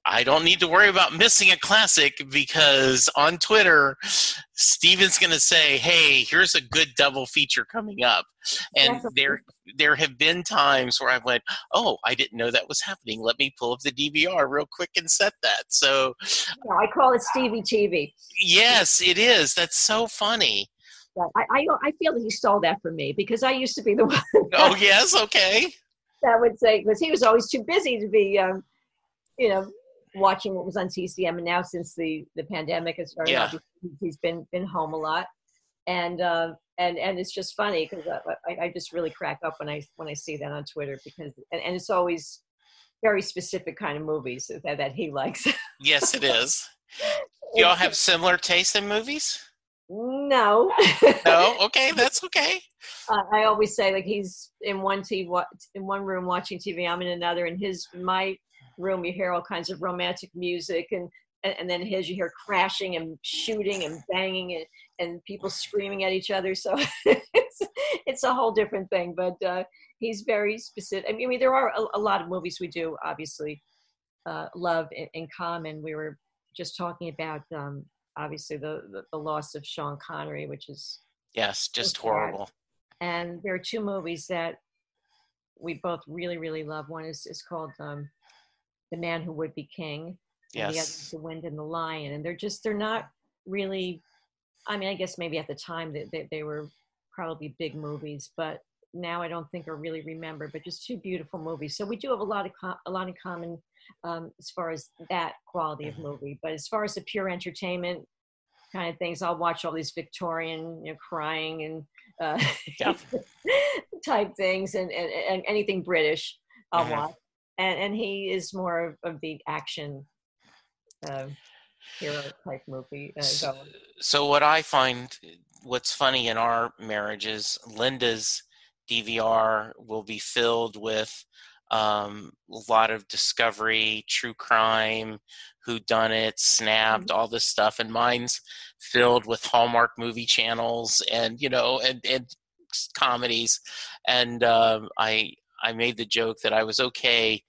B: I don't need to worry about missing a classic because on Twitter, Steven's going to say, "Hey, here's a good double feature coming up," and there there have been times where I've went, "Oh, I didn't know that was happening. Let me pull up the DVR real quick and set that." So,
A: Yeah, i call it stevie tv
B: yes, it is. That's so funny.
A: Yeah, I, I i feel that he stole that from me because i used to be the (laughs) one
B: Oh, yes, okay.
A: that would say because he was always too busy to be um you know watching what was on tcm and now since the the pandemic has started
B: Yeah.
A: he's been been home a lot and uh and and it's just funny because I, I, just really crack up when i when i see that on twitter because and, and it's always very specific kind of movies that, that he likes
B: Yes, it is. (laughs) Y'all have similar taste in movies?
A: no
B: No, (laughs) okay, that's okay.
A: uh, I always say like he's in one TV in one room watching TV. I'm in another. In his my room, you hear all kinds of romantic music, and and, and then his you hear crashing and shooting and banging and and people screaming at each other. So (laughs) it's it's a whole different thing. But uh, he's very specific. I mean, there are a, a lot of movies we do obviously uh, love in, in common. We were just talking about um, obviously the, the the loss of Sean Connery, which is
B: Yes, just horrible.
A: and there are two movies that we both really really love one is, is called um, the man who would be king Yes. and the other is the wind and the lion and they're just they're not really i mean i guess maybe at the time that they, they were probably big movies but now i don't think are really remembered but just two beautiful movies so we do have a lot of a lot in common um, as far as that quality of movie but as far as the pure entertainment kind of things i'll watch all these victorian you know crying and uh,
B: Yep. (laughs)
A: type things and, and, and anything British I'll
B: Mhm.
A: watch. And and he is more of, of the action uh, hero type movie. Uh,
B: S-
A: goer.
B: So what I find what's funny in our marriage is Linda's DVR will be filled with um, a lot of discovery, true crime, who done it, snapped, all this stuff, and mine's filled with Hallmark movie channels and you know and and comedies. And um, I I made the joke that I was okay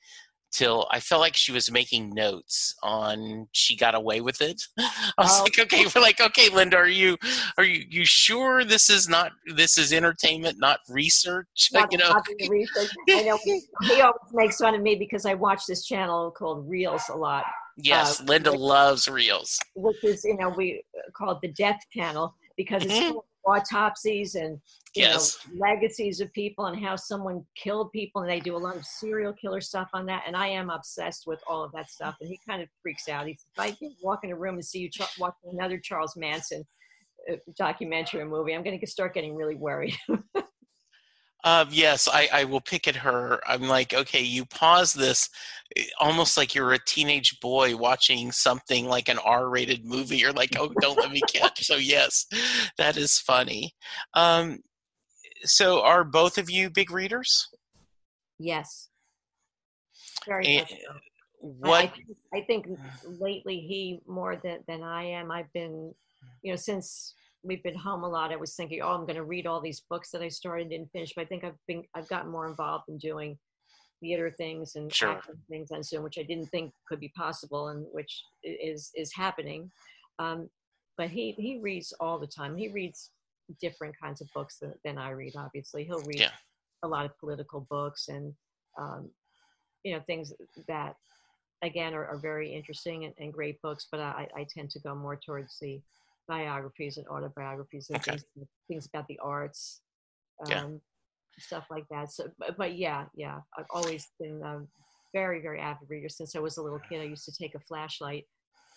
B: till I felt like she was making notes on she got away with it. (laughs) I was
A: Oh.
B: like, okay, we're like, okay, Linda, are you are you you sure this is not this is entertainment, not research? (laughs)
A: Not
B: you know,
A: research. I know he, he always makes fun of me because I watch this channel called Reelz a lot,
B: yes,
A: uh,
B: Linda
A: which-
B: loves Reelz.
A: which is you know we call it the Death Channel because it's
B: Mhm.
A: full of autopsies and you
B: Yes.
A: know legacies of people and how someone killed people and they do a lot of serial killer stuff on that and i am obsessed with all of that stuff and he kind of freaks out he says if i can walk in a room and see you ch- watching another charles manson a documentary or movie, I'm going to start getting really worried. (laughs)
B: Um, yes, I, I will pick at her. I'm like, okay, you pause this eh, almost like you're a teenage boy watching something like an R rated movie. You're like, oh, don't let me catch. So, yes, that is funny. Um, so, are both of you big readers?
A: yes. Very
B: Eh,
A: much so. I-
B: What?
A: I, think- I think lately he more than, than I am. I've been, you know, since we've been home a lot, I was thinking, oh, I'm going to read all these books that I started and didn't finish. But I think I've been, I've gotten more involved in doing theater things and
B: Sure.
A: things on Zoom, which I didn't think could be possible and which is is happening. Um, but he he reads all the time. He reads different kinds of books than, than I read. Obviously, he'll read
B: Yeah.
A: a lot of political books and um, you know things that again are, are very interesting and, and great books. But I, I tend to go more towards the biographies and autobiographies and
B: Okay.
A: things, things about the arts, um,
B: Yeah.
A: stuff like that. So, but, but yeah, yeah, I've always been a very very avid reader since I was a little kid. I used to take a flashlight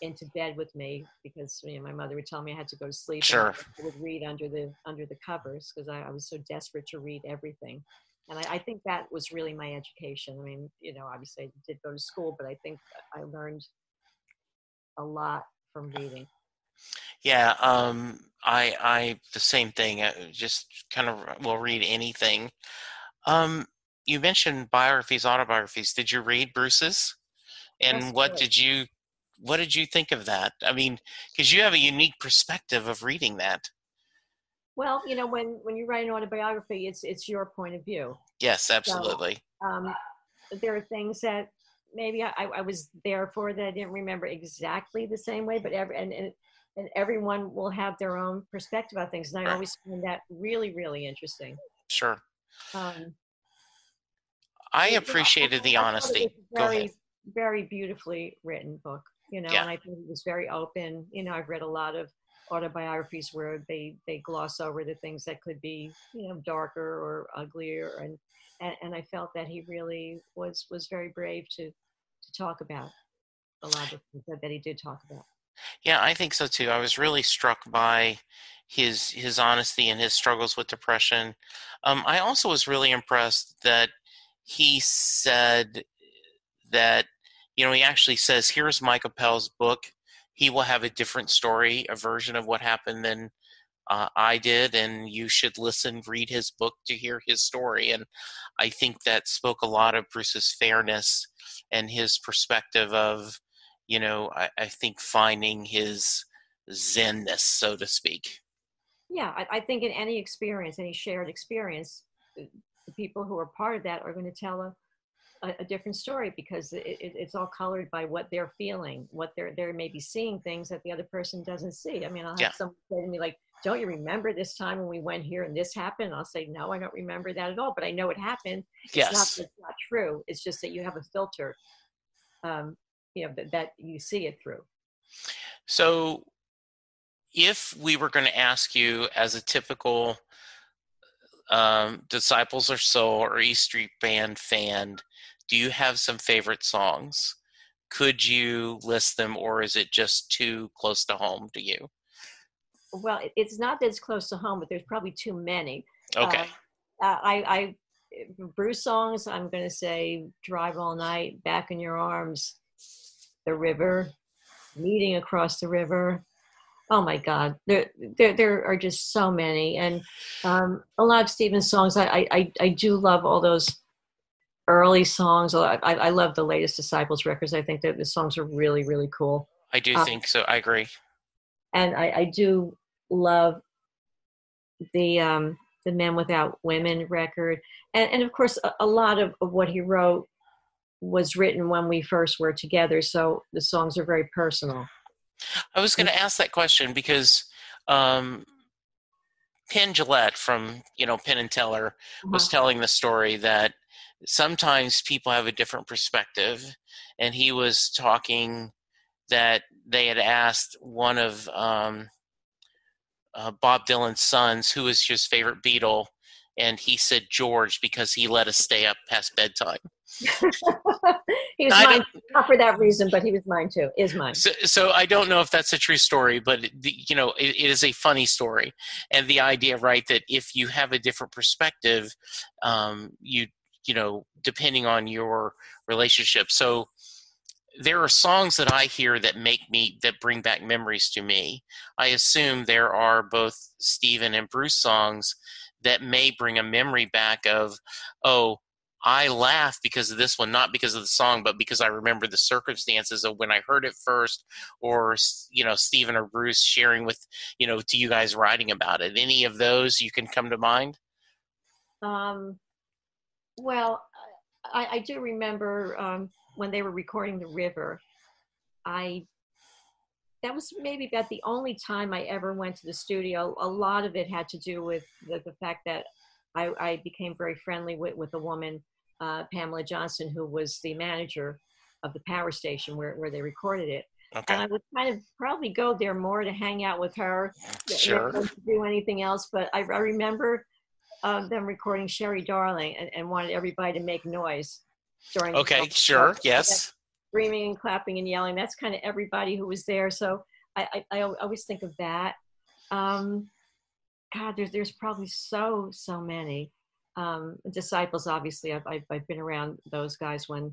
A: into bed with me because you know, my mother would tell me I had to go to sleep. and
B: Sure.
A: I would read under the under the covers because I, I was so desperate to read everything. And I, I think that was really my education. I mean, you know, obviously I did go to school, but I think I learned a lot from reading.
B: Yeah, um, I, I, the same thing. uh, Just kind of will read anything. Um, you mentioned biographies, autobiographies. Did you read Bruce's? And
A: Yes,
B: what
A: I did.
B: you, what did you think of that? I mean, because you have a unique perspective of reading that.
A: Well, you know, when when you write an autobiography, it's it's your point of view.
B: Yes, absolutely.
A: Um, there are things that maybe I, I was there for that I didn't remember exactly the same way, but every and, and and everyone will have their own perspective on things, and I always find that really really interesting.
B: Sure.
A: Um,
B: I appreciated the
A: I thought it
B: honesty. Go
A: Very,
B: ahead.
A: very beautifully written book, you know,
B: Yeah.
A: and I think it was very open. You know, I've read a lot of autobiographies where they they gloss over the things that could be, you know, darker or uglier, and and, and I felt that he really was was very brave to to talk about a lot of things that he did talk about.
B: Yeah, I think so too. I was really struck by his his honesty and his struggles with depression. Um, I also was really impressed that he said that you know he actually says, "Here's Mike Appel's book. He will have a different story, a version of what happened than uh, I did, and you should listen, read his book to hear his story." And I think that spoke a lot of Bruce's fairness and his perspective of you know, I, I think finding his zenness, so to speak.
A: Yeah, I, I think in any experience, any shared experience, uh, the people who are part of that are going to tell a, a, a different story because it, it, it's all colored by what they're feeling, what they're they're maybe seeing things that the other person doesn't see. I mean, I'll have
B: Yeah.
A: someone say to me like, "Don't you remember this time when we went here and this happened?" I'll say, "No, I don't remember that at all, but I know it happened." It's not
B: Yes.
A: it's not true. It's just that you have a filter, um, you know, that, that you see it through.
B: So, if we were going to ask you, as a typical um, Disciples of Soul or E Street Band fan, do you have some favorite songs? Could you list them, or is it just too close to home to you?
A: Well, it's not that it's close to home, but there's probably too many.
B: Okay.
A: uh, I, I Bruce songs. I'm going to say "Drive All Night," "Back in Your Arms," "The River," "Meeting Across the River." Oh my God, there there, there are just so many, and um, a lot of Steven's songs. I, I I do love all those early songs. I, I I love the latest Disciples records. I think that the songs are really really cool
B: I do
A: uh,
B: think so. I agree.
A: and I, I do love the um, the Men Without Women record, and and of course a, a lot of, of what he wrote was written when we first were together, so the songs are very personal.
B: I was going to ask that question because um, Penn Jillette from you know Penn and Teller was
A: Uh-huh.
B: telling the story that sometimes people have a different perspective, and he was talking that they had asked one of um, uh, Bob Dylan's sons who was his favorite Beatle, and he said George because he let us stay up past bedtime.
A: He was
B: I don't-
A: Not for that reason, but he was mine too. Is mine.
B: So, so I don't know if that's a true story, but the, you know, it, it is a funny story, and the idea, right, that if you have a different perspective, um, you you know, depending on your relationship. So there are songs that I hear that make me that bring back memories to me. I assume there are both Steven and Bruce songs that may bring a memory back of, oh, I laugh because of this one, not because of the song, but because I remember the circumstances of when I heard it first, or you know, Steven or Bruce sharing with you know to you guys writing about it. Any of those you can come to mind?
A: Um, well, I, I do remember um, when they were recording The River. I that was maybe about the only time I ever went to the studio. A lot of it had to do with the, the fact that I, I, became very friendly with, with a woman, uh, Pamela Johnson, who was the manager of the power station where, where they recorded it.
B: Okay.
A: And I would kind of probably go there more to hang out with her,
B: Sure.
A: than to do anything else. But I, I remember uh, them recording Sherry Darling and, and wanted everybody to make noise during.
B: Okay, sure,
A: So,
B: yes.
A: Screaming and clapping and yelling. That's kind of everybody who was there. So I, I, I always think of that. Um, God, there's there's probably so so many. Um, disciples, obviously, I've, I've I've been around those guys when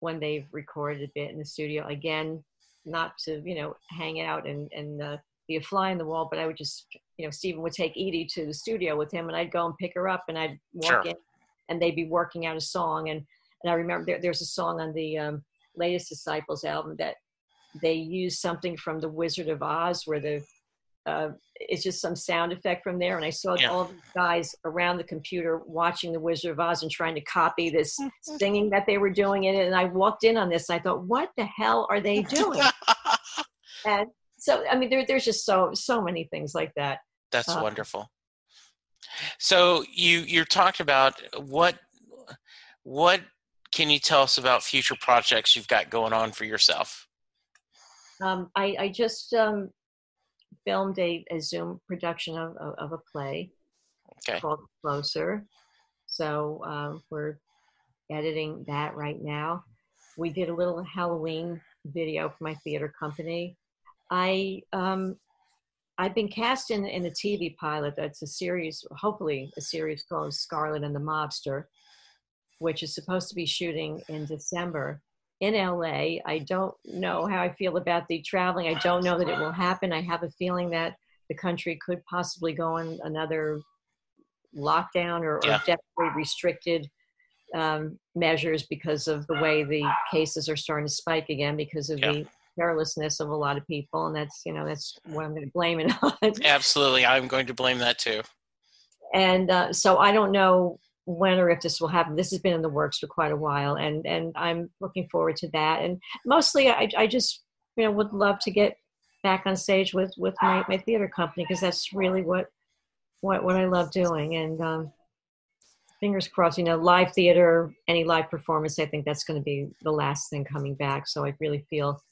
A: when they've recorded a bit in the studio. Again, not to you know hang out and and uh, be a fly in the wall, but I would just you know Steven would take Edie to the studio with him, and I'd go and pick her up, and I'd walk
B: Sure.
A: in, and they'd be working out a song, and and I remember there, there's a song on the um, latest Disciples album that they used something from the Wizard of Oz, where the uh, it's just some sound effect from there, and I saw
B: Yeah.
A: all these guys around the computer watching the Wizard of Oz and trying to copy this (laughs) singing that they were doing in it. And I walked in on this. I thought, what the hell are they doing? (laughs) and so, I mean, there, there's just so so many things like that.
B: That's
A: Uh,
B: wonderful. So you you talked about what what can you tell us about future projects you've got going on for yourself?
A: Um, I, I just um, filmed a, a Zoom production of, of, of a play
B: Okay.
A: called Closer. So um, we're editing that right now. We did a little Halloween video for my theater company. I um, I've been cast in in a TV pilot that's a series, hopefully a series called Scarlet and the Mobster, which is supposed to be shooting in December in LA. I don't know how I feel about the traveling. I don't know that it will happen. I have a feeling that the country could possibly go on another lockdown or,
B: Yeah.
A: or definitely restricted um, measures because of the way the cases are starting to spike again because of
B: Yeah.
A: the carelessness of a lot of people and that's you know that's what i'm going to blame it (laughs) on
B: Absolutely, I'm going to blame that too.
A: and uh, so I don't know when or if this will happen. This has been in the works for quite a while, and and I'm looking forward to that. And mostly, I I just you know would love to get back on stage with with my my theater company because that's really what what what I love doing. And um, fingers crossed, you know, live theater, any live performance, I think that's going to be the last thing coming back. So I really feel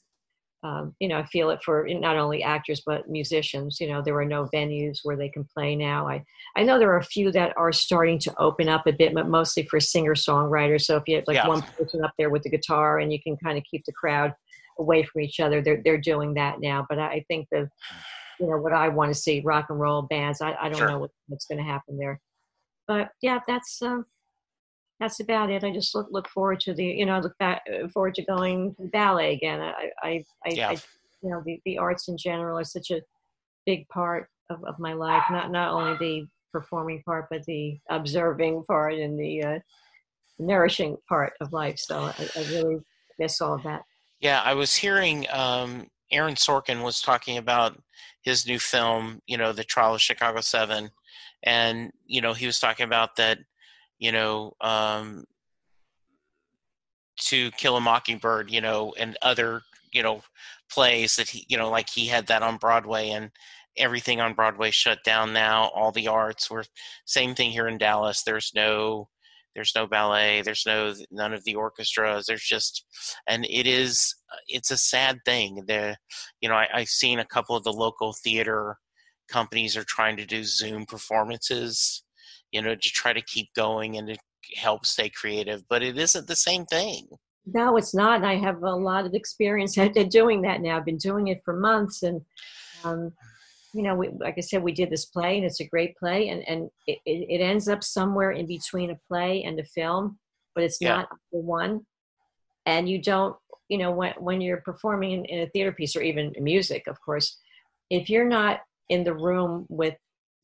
A: um, you know, I feel it for not only actors but musicians. You know, there are no venues where they can play now. I I know there are a few that are starting to open up a bit, but mostly for singer songwriters. So if you have like
B: Yeah.
A: one person up there with the guitar and you can kind of keep the crowd away from each other, they're they're doing that now. But I think the you know what I want to see rock and roll bands. I, I don't
B: Sure.
A: know what, what's going to happen there. But yeah, that's um, that's about it. I just look look forward to the you know look back uh, forward to going to ballet again. I I, I,
B: Yeah.
A: I you know the, the arts in general are such a big part of, of my life. Not not only the performing part, but the observing part and the uh, nourishing part of life. So I, I really miss all of that.
B: Yeah, I was hearing um, Aaron Sorkin was talking about his new film, you know, The Trial of Chicago Seven, and you know he was talking about that, you know, um, To Kill a Mockingbird, you know, and other, you know, plays that he, you know, like he had that on Broadway and everything on Broadway shut down now. All the arts were same thing here in Dallas. There's no there's no ballet there's no none of the orchestras there's just and it is it's a sad thing the you know I, i've seen a couple of the local theater companies are trying to do zoom performances you know to try to keep going and to help stay creative but it isn't the same thing
A: No, it's not. And I have a lot of experience (laughs) at doing that now. I've been doing it for months, and um, you know, we, like I said, we did this play, and it's a great play, and and it, it it ends up somewhere in between a play and a film, but it's
B: Yeah.
A: not the one. And you don't, you know, when when you're performing in, in a theater piece or even music, of course, if you're not in the room with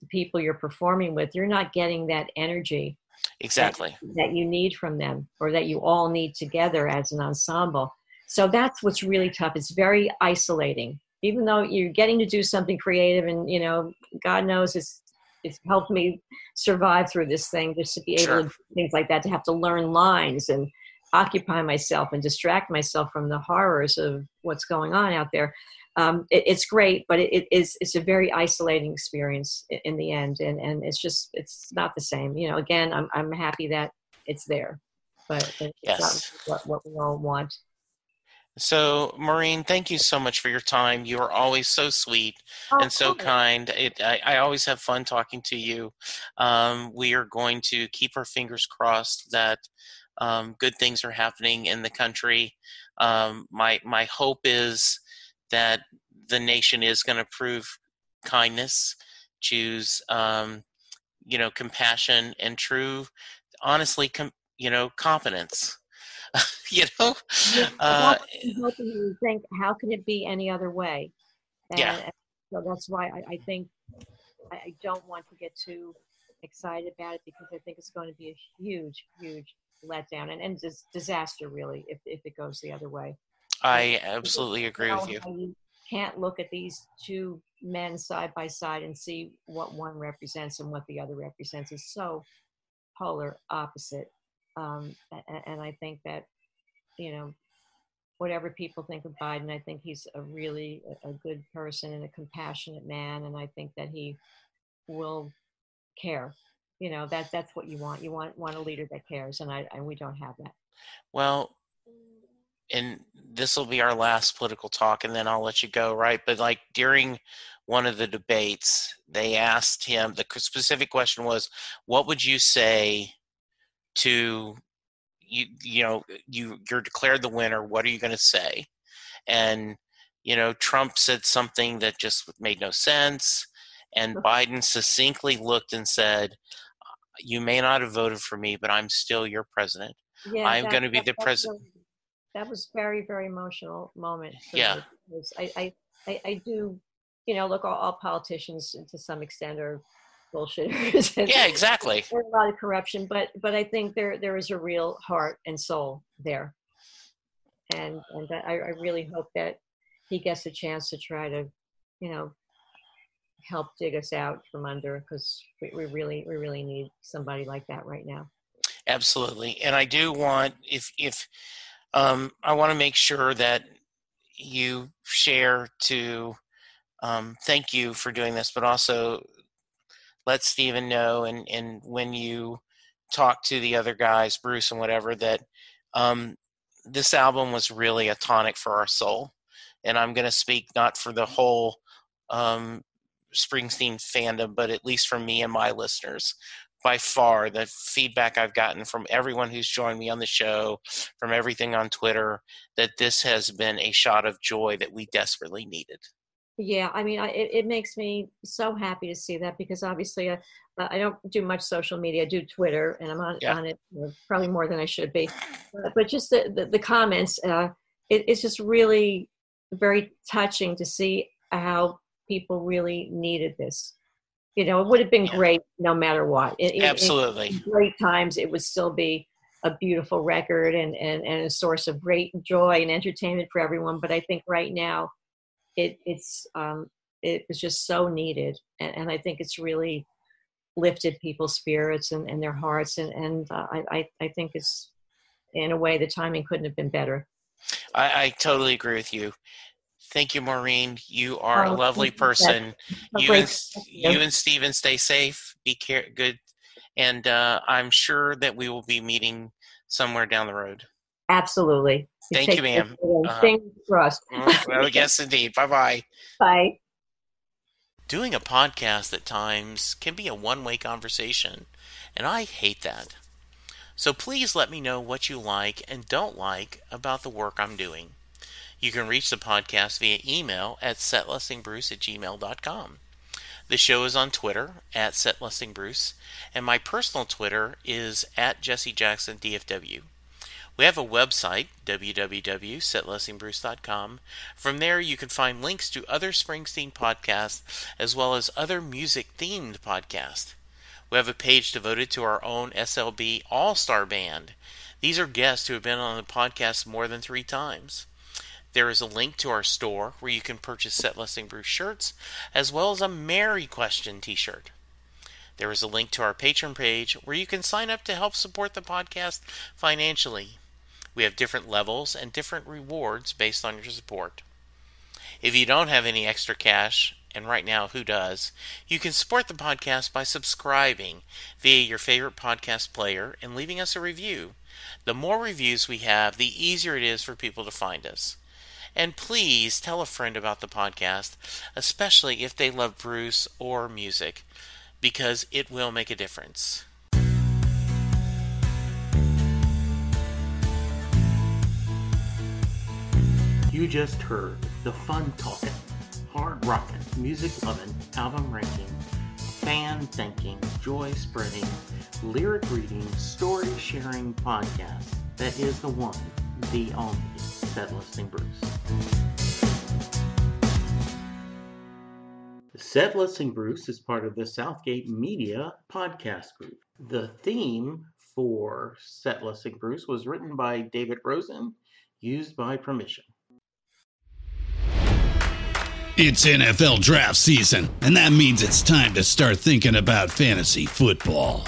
A: the people you're performing with, you're not getting that energy
B: Exactly.
A: that you need from them or that you all need together as an ensemble. So that's what's really tough. It's very isolating. Even though you're getting to do something creative and you know, God knows it's it's helped me survive through this thing just to be able
B: Sure.
A: to do things like that, to have to learn lines and occupy myself and distract myself from the horrors of what's going on out there. Um, it, it's great, but it, it is it's a very isolating experience i- in the end, and and it's just it's not the same. You know, again, I'm I'm happy that it's there, but it's
B: Yes.
A: not what, what we all want.
B: So, Maureen, thank you so much for your time. You are always so sweet and so kind. It, I, I always have fun talking to you. Um, we are going to keep our fingers crossed that um, good things are happening in the country. Um, my my hope is that the nation is going to prove kindness, choose um, you know compassion and true, honestly, com- you know competence. (laughs) you know,
A: Yeah,
B: uh,
A: that's what I'm hoping you think, how can it be any other way? And,
B: Yeah.
A: and so that's why I, I think I, I don't want to get too excited about it because I think it's going to be a huge, huge letdown and, and dis- disaster really if, if it goes the other way.
B: I absolutely agree with you.
A: you can't look at these two men side by side and see what one represents and what the other represents. It's so polar opposite. Um, and I think that, you know, whatever people think of Biden, I think he's a really a, a good person and a compassionate man, and I think that he will care. You know, that that's what you want. You want want a leader that cares, and I and we don't have that.
B: Well, and this will be our last political talk, and then I'll let you go, right? But like during one of the debates, they asked him the specific question was, "What would you say to you? You know, you you're declared the winner. What are you going to say?" And you know, Trump said something that just made no sense, and Biden succinctly looked and said, "You may not have voted for me, but I'm still your president."
A: Yeah,
B: I'm gonna be the pres-
A: was- That was very, very emotional moment.
B: Yeah.
A: I, I, I, I do, you know, look, all, all politicians to some extent are bullshitters. (laughs) and
B: Yeah, exactly.
A: There's a lot of corruption, but but I think there there is a real heart and soul there, and and that I, I really hope that he gets a chance to try to, you know, help dig us out from under because we, we really we really need somebody like that right now.
B: Absolutely. And I do want if if um I want to make sure that you share to um thank you for doing this, but also let Steven know and and when you talk to the other guys, Bruce and whatever, that um this album was really a tonic for our soul. And I'm gonna speak not for the whole um Springsteen fandom, but at least for me and my listeners by far the feedback I've gotten from everyone who's joined me on the show, from everything on Twitter, that this has been a shot of joy that we desperately needed.
A: Yeah, I mean, I, it, it makes me so happy to see that because obviously I, I don't do much social media. I do Twitter, and I'm on,
B: Yeah.
A: on it probably more than I should be. But, but just the, the, the comments, uh, it, it's just really very touching to see how people really needed this. You know, it would have been
B: Yeah.
A: great no matter what. It- it-
B: Absolutely.
A: great times, it would still be a beautiful record and, and, and a source of great joy and entertainment for everyone. But I think right now, it it's um, it was just so needed, and, and I think it's really lifted people's spirits and, and their hearts, and and uh, I, I I think it's in a way the timing couldn't have been better.
B: I, I totally agree with you. Thank you, Maureen. You are a
A: Oh,
B: lovely
A: you,
B: person. You and
A: Thank you.
B: you and Steven stay safe. Be care good, and uh, I'm sure that we will be meeting somewhere down the road.
A: Absolutely.
B: Thank you, ma'am.
A: care, and
B: Uh-huh.
A: Fingers crossed. (laughs)
B: well, yes, indeed. Bye bye.
A: Bye.
B: Doing a podcast at times can be a one way conversation, and I hate that. So please let me know what you like and don't like about the work I'm doing. You can reach the podcast via email at setlistingbruce at gmail.com. The show is on Twitter at setlistingbruce, and my personal Twitter is at jessejacksondfw. We have a website, www.setlistingbruce.com. From there, you can find links to other Springsteen podcasts as well as other music themed podcasts. We have a page devoted to our own SLB All Star Band. These are guests who have been on the podcast more than three times. There is a link to our store where you can purchase Set Listing Bruce shirts as well as a Mary Question t shirt. There is a link to our Patreon page where you can sign up to help support the podcast financially. We have different levels and different rewards based on your support. If you don't have any extra cash, and right now, who does? You can support the podcast by subscribing via your favorite podcast player and leaving us a review. The more reviews we have, the easier it is for people to find us. And please tell a friend about the podcast, especially if they love Bruce or music, because it will make a difference. You just heard the fun talking, hard rocking, music loving, album ranking, fan thinking, joy spreading, lyric reading, story sharing podcast that is the one, the only, Set Listing Bruce. Set Listing Bruce is part of the Southgate Media podcast group. The theme for Set Listing Bruce was written by David Rosen, used by permission.
C: It's NFL draft season, and that means it's time to start thinking about fantasy football.